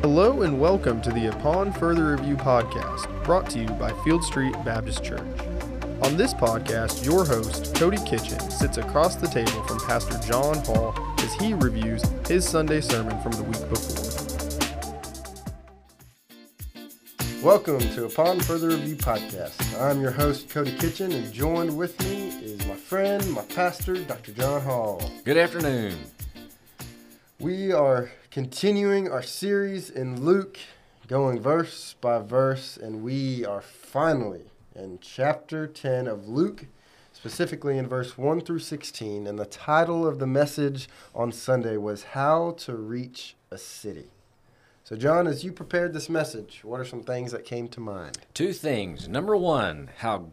Hello and welcome to the Upon Further Review podcast, brought to you by Field Street Baptist Church. On this podcast, your host, Cody Kitchen, sits across the table from Pastor John Hall as he reviews his Sunday sermon from the week before. Welcome to Upon Further Review podcast. I'm your host, Cody Kitchen, and joined with me is my friend, my pastor, Dr. John Hall. Good afternoon. We are continuing our series in Luke, going verse by verse, and we are finally in chapter 10 of Luke, specifically in verse 1 through 16. And the title of the message on Sunday was How to Reach a City. So, John, as you prepared this message, what are some things that came to mind? Two things. Number one, how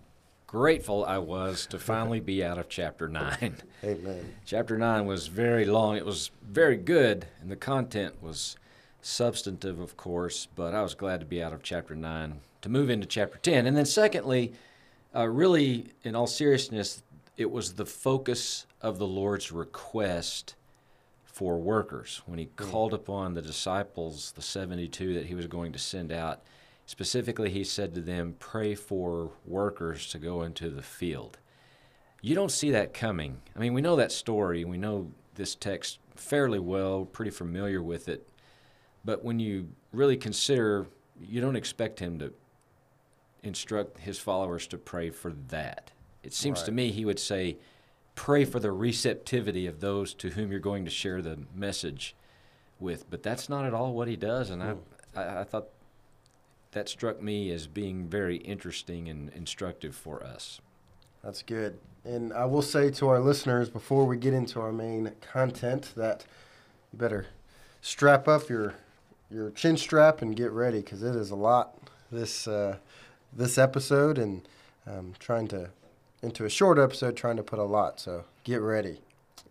grateful I was to finally be out of chapter 9. Amen. chapter 9 was very long. It was very good, and the content was substantive, of course, but I was glad to be out of chapter 9 to move into chapter 10. And then, secondly, uh, really, in all seriousness, it was the focus of the Lord's request for workers when he mm. called upon the disciples, the 72 that he was going to send out Specifically, he said to them, Pray for workers to go into the field. You don't see that coming. I mean, we know that story. We know this text fairly well, pretty familiar with it. But when you really consider, you don't expect him to instruct his followers to pray for that. It seems right. to me he would say, Pray for the receptivity of those to whom you're going to share the message with. But that's not at all what he does. And I, hmm. I, I thought that struck me as being very interesting and instructive for us. That's good. And I will say to our listeners before we get into our main content that you better strap up your your chin strap and get ready because it is a lot this uh, this episode and um, trying to into a short episode trying to put a lot. So get ready.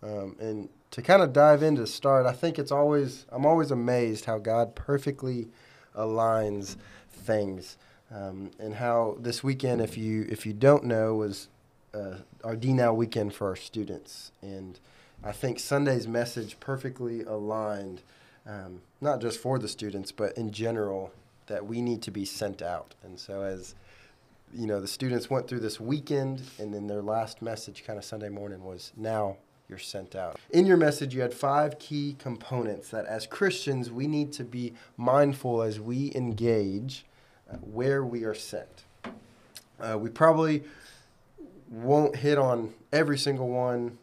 Um, and to kind of dive into start, I think it's always I'm always amazed how God perfectly aligns things. Um, and how this weekend, if you if you don't know, was uh, our D Now weekend for our students, and I think Sunday's message perfectly aligned, um, not just for the students, but in general, that we need to be sent out. And so as you know, the students went through this weekend, and then their last message, kind of Sunday morning, was now you're sent out. In your message, you had five key components that as Christians we need to be mindful as we engage uh, where we are sent. Uh, we probably won't hit on every single one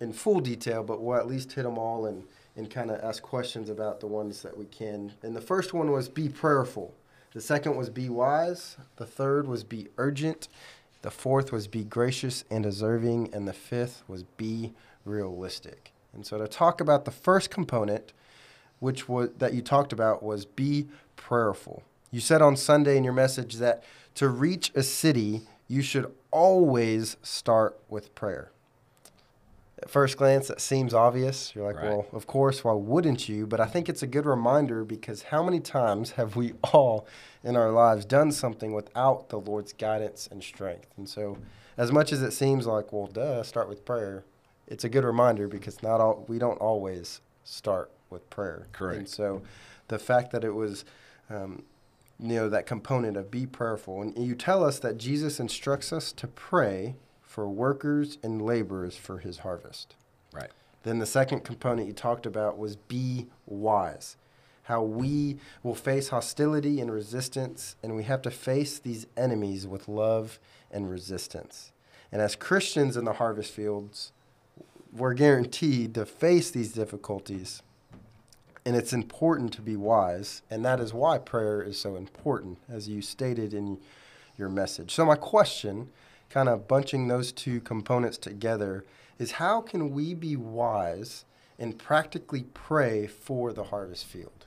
in full detail, but we'll at least hit them all and, and kind of ask questions about the ones that we can. And the first one was be prayerful. The second was be wise. The third was be urgent. The fourth was be gracious and deserving. And the fifth was be realistic. And so to talk about the first component, which was that you talked about was be prayerful. You said on Sunday in your message that to reach a city, you should always start with prayer. At first glance, that seems obvious. You're like, right. well, of course, why wouldn't you? But I think it's a good reminder because how many times have we all in our lives done something without the Lord's guidance and strength? And so, as much as it seems like, well, duh, start with prayer, it's a good reminder because not all we don't always start with prayer. Correct. And so, the fact that it was um, you know that component of be prayerful. And you tell us that jesus instructs us to pray for workers and laborers for his harvest. Right. Then the second component you talked about was be wise. How we will face hostility and resistance and we have to face these enemies with love and resistance. And as christians in the harvest fields we're guaranteed to face these difficulties and it's important to be wise, and that is why prayer is so important, as you stated in your message. So, my question, kind of bunching those two components together, is how can we be wise and practically pray for the harvest field?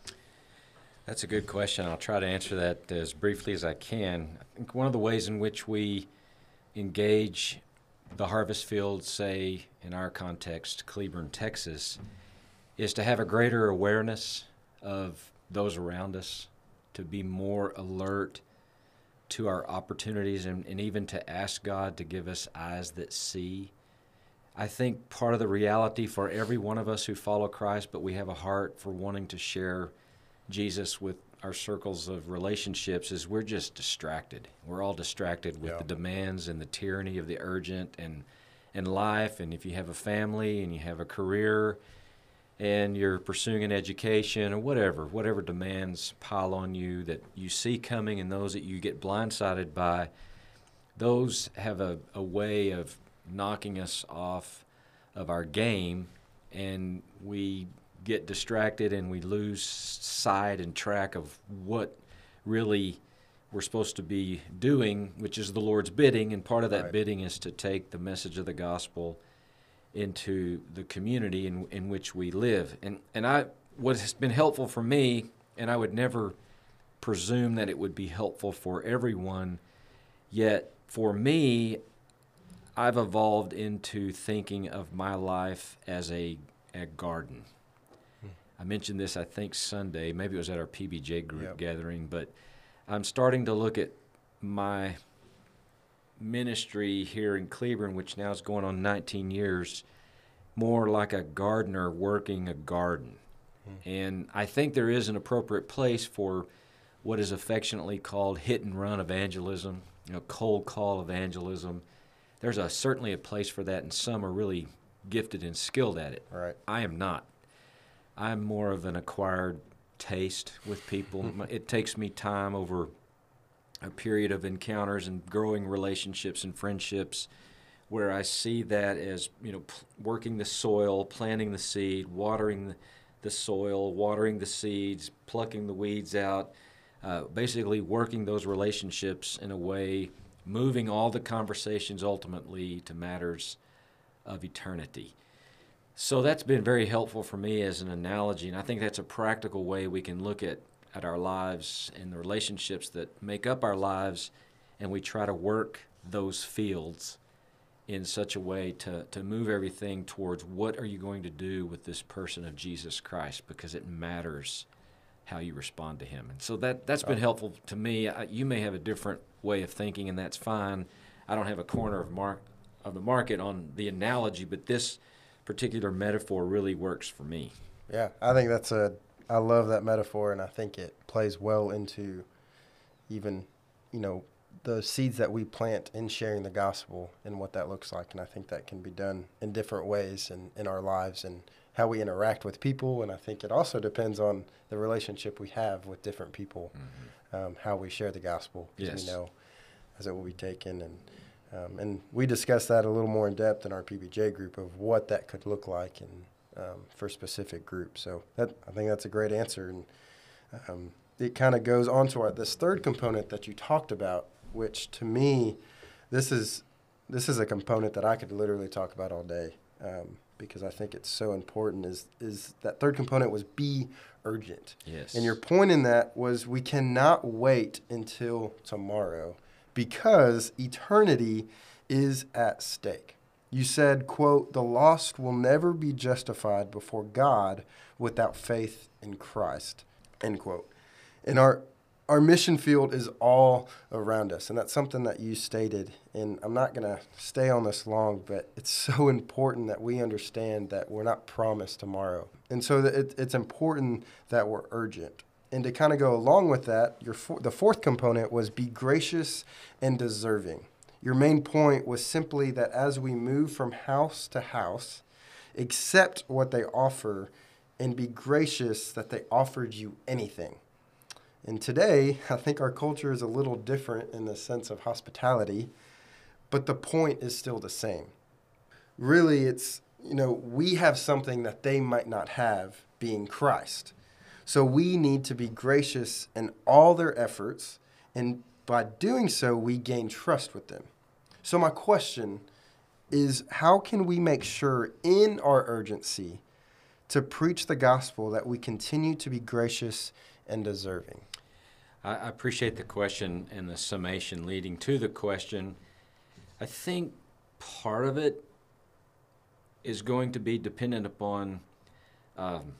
That's a good question. I'll try to answer that as briefly as I can. I think one of the ways in which we engage the harvest field, say in our context, Cleburne, Texas, is to have a greater awareness of those around us, to be more alert to our opportunities, and, and even to ask God to give us eyes that see. I think part of the reality for every one of us who follow Christ, but we have a heart for wanting to share Jesus with our circles of relationships is we're just distracted. We're all distracted with Yeah. the demands and the tyranny of the urgent and and life and if you have a family and you have a career and you're pursuing an education or whatever, whatever demands pile on you that you see coming and those that you get blindsided by, those have a, a way of knocking us off of our game and we get distracted and we lose sight and track of what really we're supposed to be doing, which is the Lord's bidding. And part of that Right. bidding is to take the message of the gospel into the community in, in which we live. And, and I, what has been helpful for me, and I would never presume that it would be helpful for everyone, yet for me, I've evolved into thinking of my life as a, a garden. Hmm. I mentioned this, I think, Sunday. Maybe it was at our PBJ group Yep. gathering, but I'm starting to look at my ministry here in Cleburne, which now is going on 19 years, more like a gardener working a garden. Hmm. And I think there is an appropriate place for what is affectionately called hit and run evangelism, you know, cold call evangelism. There's a certainly a place for that, and some are really gifted and skilled at it. Right. I am not. I'm more of an acquired taste with people. It takes me time over a period of encounters and growing relationships and friendships where I see that as, you know, working the soil, planting the seed, watering the, the soil, watering the seeds, plucking the weeds out, uh, basically working those relationships in a way, moving all the conversations ultimately to matters of eternity. So that's been very helpful for me as an analogy, and I think that's a practical way we can look at, at our lives and the relationships that make up our lives, and we try to work those fields in such a way to, to move everything towards what are you going to do with this person of Jesus Christ because it matters how you respond to him. And so that, that's been helpful to me. I, you may have a different way of thinking, and that's fine. I don't have a corner of, mark, of the market on the analogy, but this particular metaphor really works for me. Yeah, I think that's a. I love that metaphor, and I think it plays well into even, you know, the seeds that we plant in sharing the gospel and what that looks like. And I think that can be done in different ways in, in our lives and how we interact with people. And I think it also depends on the relationship we have with different people, um, how we share the gospel. Yes. we know as it will be taken. And, um, and we discussed that a little more in depth in our PBJ group of what that could look like and um, for specific groups. So that I think that's a great answer. And um, it kind of goes on to our, this third component that you talked about, which to me, this is this is a component that I could literally talk about all day um, because I think it's so important. Is is that third component was be urgent, Yes. and your point in that was we cannot wait until tomorrow because eternity is at stake. You said, quote, the lost will never be justified before God without faith in Christ, end quote. And our our mission field is all around us, and that's something that you stated. And I'm not going to stay on this long, but it's so important that we understand that we're not promised tomorrow, and so it, it's important that we're urgent. And to kind of go along with that, your four, the fourth component was be gracious and deserving. Your main point was simply that as we move from house to house, accept what they offer and be gracious that they offered you anything. And today, I think our culture is a little different in the sense of hospitality, but the point is still the same. Really, it's, you know, we have something that they might not have, being Christ. So we need to be gracious in all their efforts, and by doing so, we gain trust with them. So, my question is how can we make sure in our urgency to preach the gospel that we continue to be gracious and deserving? I appreciate the question and the summation leading to the question. I think part of it is going to be dependent upon um,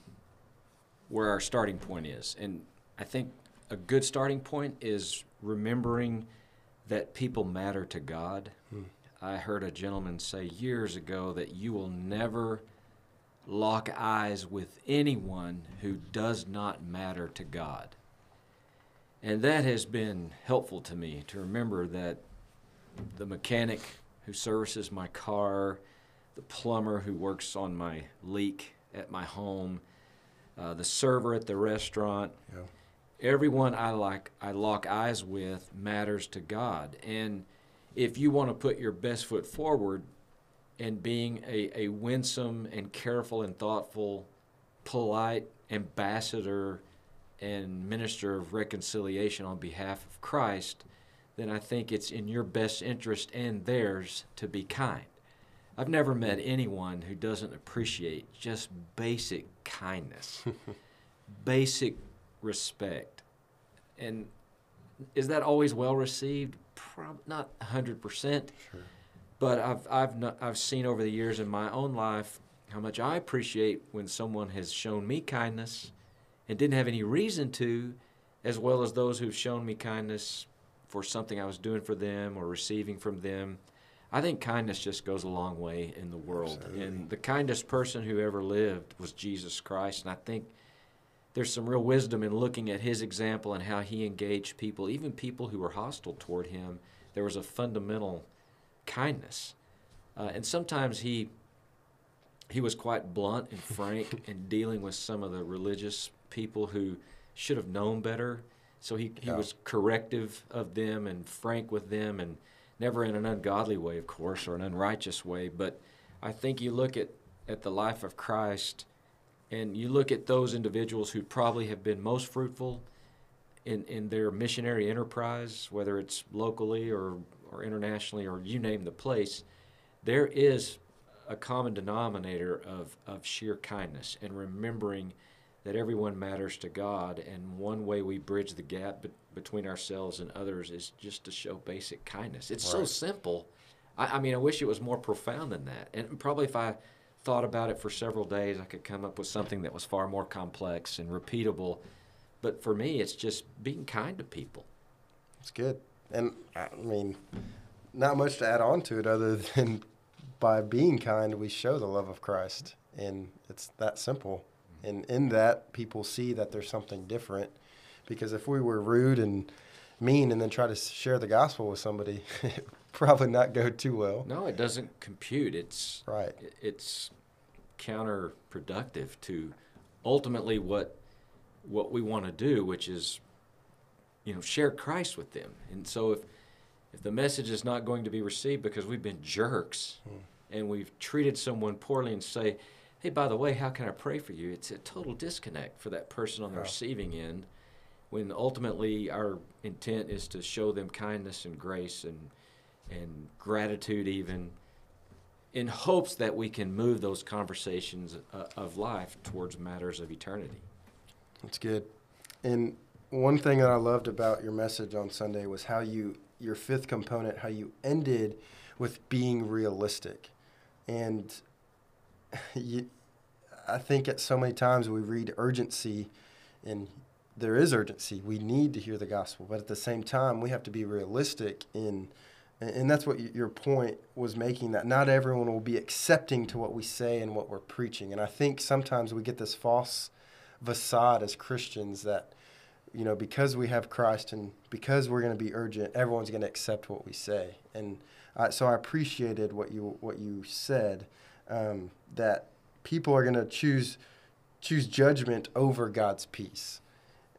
where our starting point is. And I think a good starting point is remembering that people matter to God. Hmm. I heard a gentleman say years ago that you will never lock eyes with anyone who does not matter to God. And that has been helpful to me to remember that the mechanic who services my car, the plumber who works on my leak at my home, uh, the server at the restaurant, Yeah. everyone I like I lock eyes with matters to God. And if you want to put your best foot forward and being a, a winsome and careful and thoughtful, polite ambassador and minister of reconciliation on behalf of Christ, then I think it's in your best interest and theirs to be kind. I've never met anyone who doesn't appreciate just basic kindness, basic respect. And is that always well received? Prob- not 100%. Sure. But I've, I've, not, I've seen over the years in my own life how much I appreciate when someone has shown me kindness and didn't have any reason to, as well as those who've shown me kindness for something I was doing for them or receiving from them. I think kindness just goes a long way in the world. Absolutely. And the kindest person who ever lived was Jesus Christ. And I think there's some real wisdom in looking at his example and how he engaged people, even people who were hostile toward him. There was a fundamental kindness. Uh, and sometimes he he was quite blunt and frank in dealing with some of the religious people who should have known better. So he, he Yeah. was corrective of them and frank with them and never in an ungodly way, of course, or an unrighteous way. But I think you look at, at the life of Christ and you look at those individuals who probably have been most fruitful in, in their missionary enterprise, whether it's locally or, or internationally or you name the place, there is a common denominator of, of sheer kindness and remembering that everyone matters to God. And one way we bridge the gap between ourselves and others is just to show basic kindness. It's so simple. I, I mean, I wish it was more profound than that. And probably if I thought about it for several days, I could come up with something that was far more complex and repeatable. But for me, it's just being kind to people. It's good. And I mean, not much to add on to it other than by being kind, we show the love of Christ. And it's that simple. Mm-hmm. And in that, people see that there's something different. Because if we were rude and mean and then try to share the gospel with somebody, it probably not go too well. No, it doesn't compute. It's Right. it's counterproductive to ultimately what what we want to do, which is you know share Christ with them. And so if if the message is not going to be received because we've been jerks hmm. and we've treated someone poorly and say, "Hey, by the way, how can I pray for you?" It's a total disconnect for that person on the receiving end. When ultimately our intent is to show them kindness and grace and and gratitude even in hopes that we can move those conversations uh, of life towards matters of eternity. That's good. And one thing that I loved about your message on Sunday was how you, your fifth component, how you ended with being realistic. And you, I think at so many times we read urgency, and there is urgency. We need to hear the gospel, but at the same time, we have to be realistic in. And that's what your point was making that not everyone will be accepting to what we say and what we're preaching. And I think sometimes we get this false facade as Christians that, you know, because we have Christ and because we're going to be urgent, everyone's going to accept what we say. And so I appreciated what you what you said um, that people are going to choose choose judgment over God's peace.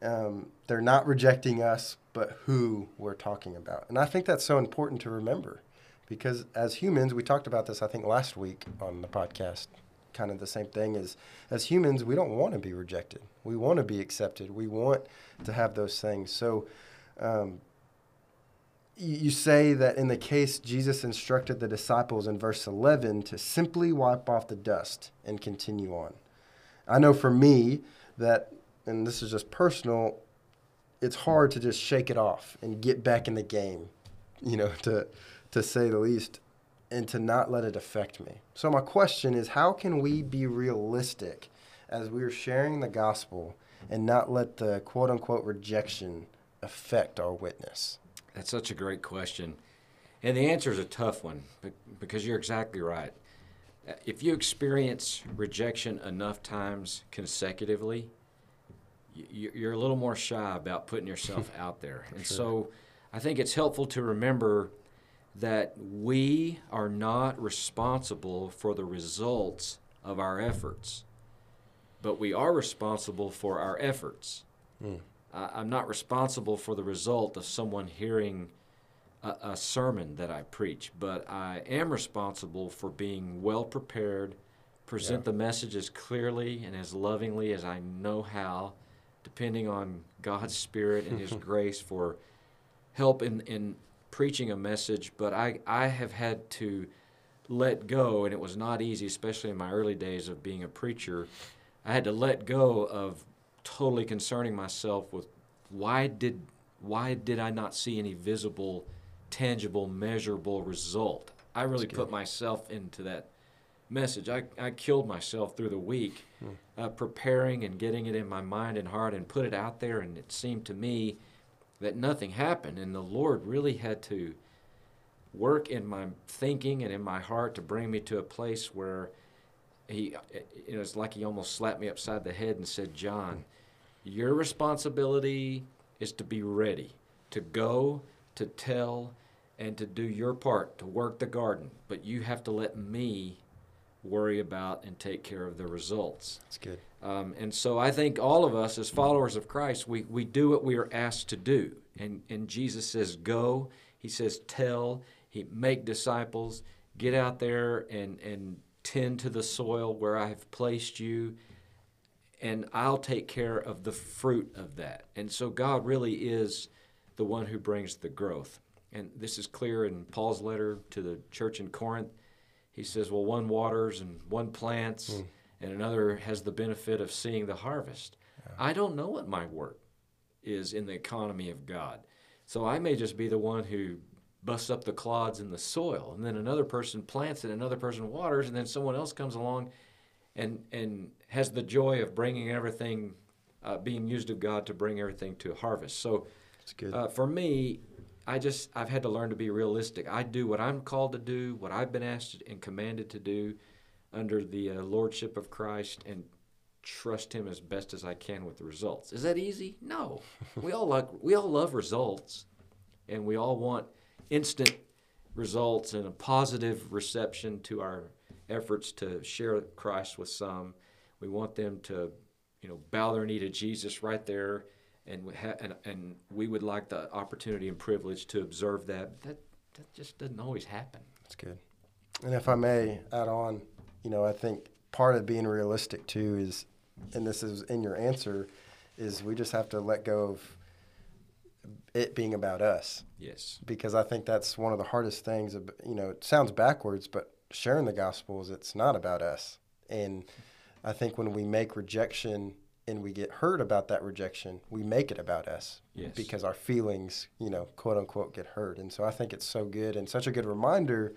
Um, they're not rejecting us, but who we're talking about. And I think that's so important to remember because as humans, we talked about this, I think, last week on the podcast. Kind of the same thing is as humans, we don't want to be rejected. We want to be accepted. We want to have those things. So, um, you say that in the case Jesus instructed the disciples in verse 11 to simply wipe off the dust and continue on. I know for me that, and this is just personal, it's hard to just shake it off and get back in the game, you know, to, to say the least, and to not let it affect me. So, my question is how can we be realistic as we're sharing the gospel and not let the quote unquote rejection affect our witness? That's such a great question. And the answer is a tough one because you're exactly right. Uh, If you experience rejection enough times consecutively, you're a little more shy about putting yourself out there. And sure. so I think it's helpful to remember that we are not responsible for the results of our efforts, but we are responsible for our efforts. Mm. I, I'm not responsible for the result of someone hearing a, a sermon that I preach, but I am responsible for being well prepared, present Yeah. the message as clearly and as lovingly as I know how, depending on God's Spirit and His grace for help in, in preaching a message. But I, I have had to let go, and it was not easy, especially in my early days of being a preacher. I had to let go of totally concerning myself with why did why did I not see any visible, tangible, measurable result? I really put myself into that message. I, I killed myself through the week, Hmm. uh, preparing and getting it in my mind and heart and put it out there. And it seemed to me that nothing happened. And the Lord really had to work in my thinking and in my heart to bring me to a place where he, you know, it's like he almost slapped me upside the head and said, John, your responsibility is to be ready to go, to tell, and to do your part to work the garden. But you have to let me worry about and take care of the results. That's good. Um, and so I think all of us, as followers of Christ, we, we do what we are asked to do. And, and Jesus says, go. He says, tell. He make disciples. Get out there and, and tend to the soil where I have placed you. And I'll take care of the fruit of that. And so God really is the one who brings the growth. And this is clear in Paul's letter to the church in Corinth. He says, well, one waters and one plants Mm. and another has the benefit of seeing the harvest. I don't know what my work is in the economy of God. So I may just be the one who busts up the clods in the soil, and then another person plants it, another person waters, and then someone else comes along and, and has the joy of bringing everything, uh, being used of God to bring everything to harvest. So uh, for me, I just I've had to learn to be realistic. I do what I'm called to do, what I've been asked and commanded to do, under the uh, lordship of Christ, and trust Him as best as I can with the results. Is that easy? No. we all like we all love results, and we all want instant results and a positive reception to our efforts to share Christ with some. We want them to, you know, bow their knee to Jesus right there and we ha- and and we would like the opportunity and privilege to observe that. That that just doesn't always happen. That's good. And if I may add on, you know, I think part of being realistic too is, and this is in your answer, is we just have to let go of it being about us Yes. because I think that's one of the hardest things. You know, it sounds backwards, but sharing the gospel is it's not about us. And I think when we make rejection and we get hurt about that rejection, we make it about us Yes. because our feelings, you know, quote unquote, get hurt. And so I think it's so good and such a good reminder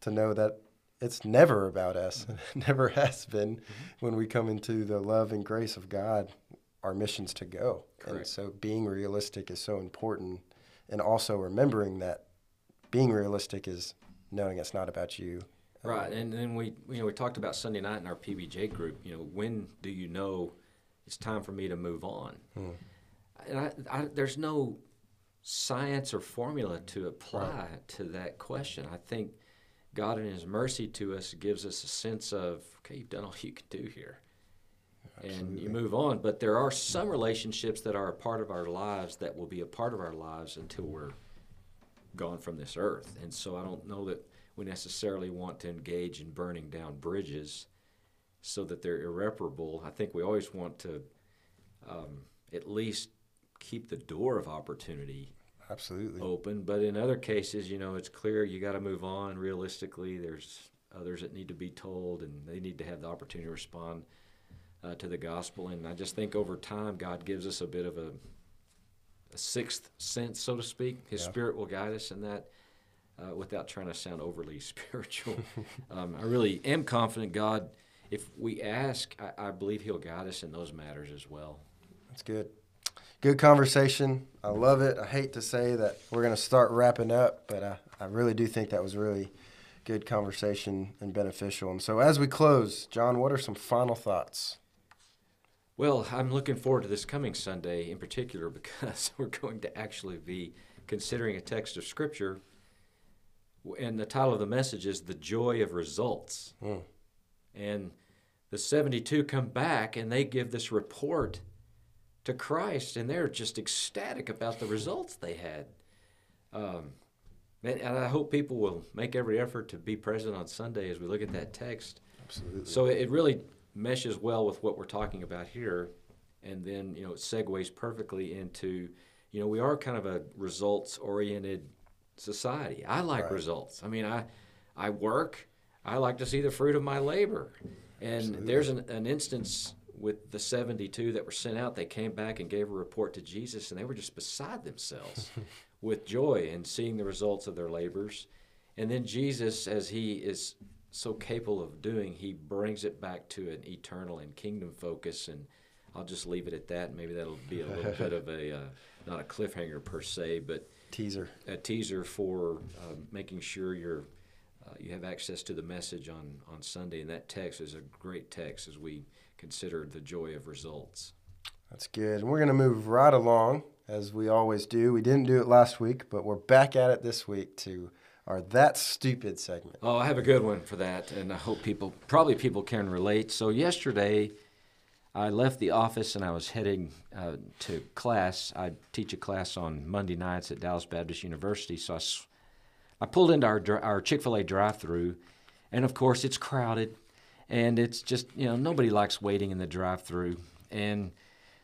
to know that it's never about us. It mm-hmm. never has been. Mm-hmm. When we come into the love and grace of God, our mission's to go. And Correct. so being realistic is so important. And also remembering that being realistic is knowing it's not about you. Right, and then we you know we talked about Sunday night in our PBJ group. You know, when do you know it's time for me to move on? Hmm. And I, I, there's no science or formula to apply to that question. I think God, in His mercy to us, gives us a sense of okay, you've done all you can do here, and you move on. But there are some relationships that are a part of our lives that will be a part of our lives until we're gone from this earth. And so I don't know that we necessarily want to engage in burning down bridges so that they're irreparable. I think we always want to um, at least keep the door of opportunity Absolutely. open. But in other cases, you know, it's clear you got to move on. Realistically, there's others that need to be told, and they need to have the opportunity to respond uh, to the gospel. And I just think over time, God gives us a bit of a, a sixth sense, so to speak. His Yeah. Spirit will guide us in that. Uh, without trying to sound overly spiritual, um, I really am confident God, if we ask, I, I believe He'll guide us in those matters as well. That's good. Good conversation. I love it. I hate to say that we're going to start wrapping up, but I, I really do think that was really good conversation and beneficial. And so, as we close, John, what are some final thoughts? Well, I'm looking forward to this coming Sunday in particular because we're going to actually be considering a text of Scripture. And the title of the message is The Joy of Results. Mm. And the 72 come back and they give this report to Christ, and they're just ecstatic about the results they had. Um, and, and I hope people will make every effort to be present on Sunday as we look at that text. Absolutely. So it really meshes well with what we're talking about here, and then you know it segues perfectly into, you know, we are kind of a results-oriented society. I like Right. results. I mean, I, I work. I like to see the fruit of my labor, and Absolutely. there's an, an instance with the 72 that were sent out. They came back and gave a report to Jesus, and they were just beside themselves with joy and seeing the results of their labors. And then Jesus, as he is so capable of doing, he brings it back to an eternal and kingdom focus. And I'll just leave it at that. Maybe that'll be a little bit of a, uh, not a cliffhanger per se, but Teaser. a teaser for uh, making sure you're, uh, you have access to the message on, on Sunday. And that text is a great text as we consider the joy of results. That's good. And we're going to move right along as we always do. We didn't do it last week, but we're back at it this week to our That Stupid segment. Oh, I have a good one for that, and I hope people, probably people can relate. So yesterday, I left the office and I was heading uh, to class. I teach a class on Monday nights at Dallas Baptist University. So I, s- I pulled into our our Chick Fil A drive-through, and of course it's crowded, and it's just you know nobody likes waiting in the drive-through, and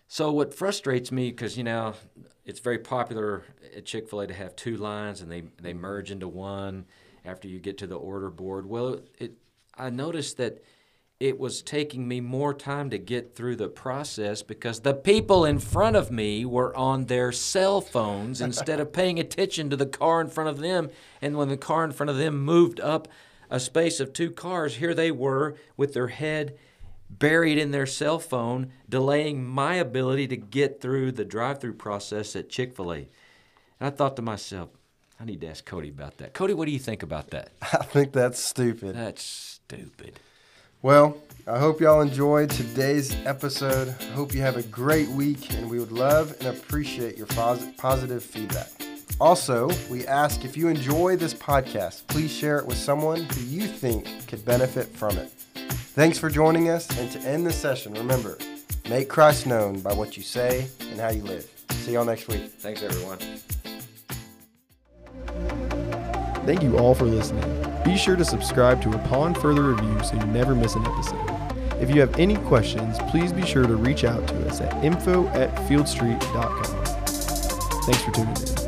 so what frustrates me because you know it's very popular at Chick Fil A to have two lines and they they merge into one after you get to the order board. Well, it I noticed that it was taking me more time to get through the process because the people in front of me were on their cell phones instead of paying attention to the car in front of them. And when the car in front of them moved up a space of two cars, here they were with their head buried in their cell phone, delaying my ability to get through the drive through process at Chick fil A. And I thought to myself, I need to ask Cody about that. Cody, what do you think about that? I think that's stupid. That's stupid. Well, I hope y'all enjoyed today's episode. I hope you have a great week, and we would love and appreciate your pos- positive feedback. Also, we ask if you enjoy this podcast, please share it with someone who you think could benefit from it. Thanks for joining us, and to end the session, remember make Christ known by what you say and how you live. See y'all next week. Thanks, everyone. Thank you all for listening. Be sure to subscribe to Upon Further Review so you never miss an episode. If you have any questions, please be sure to reach out to us at info at fieldstreet.com. Thanks for tuning in.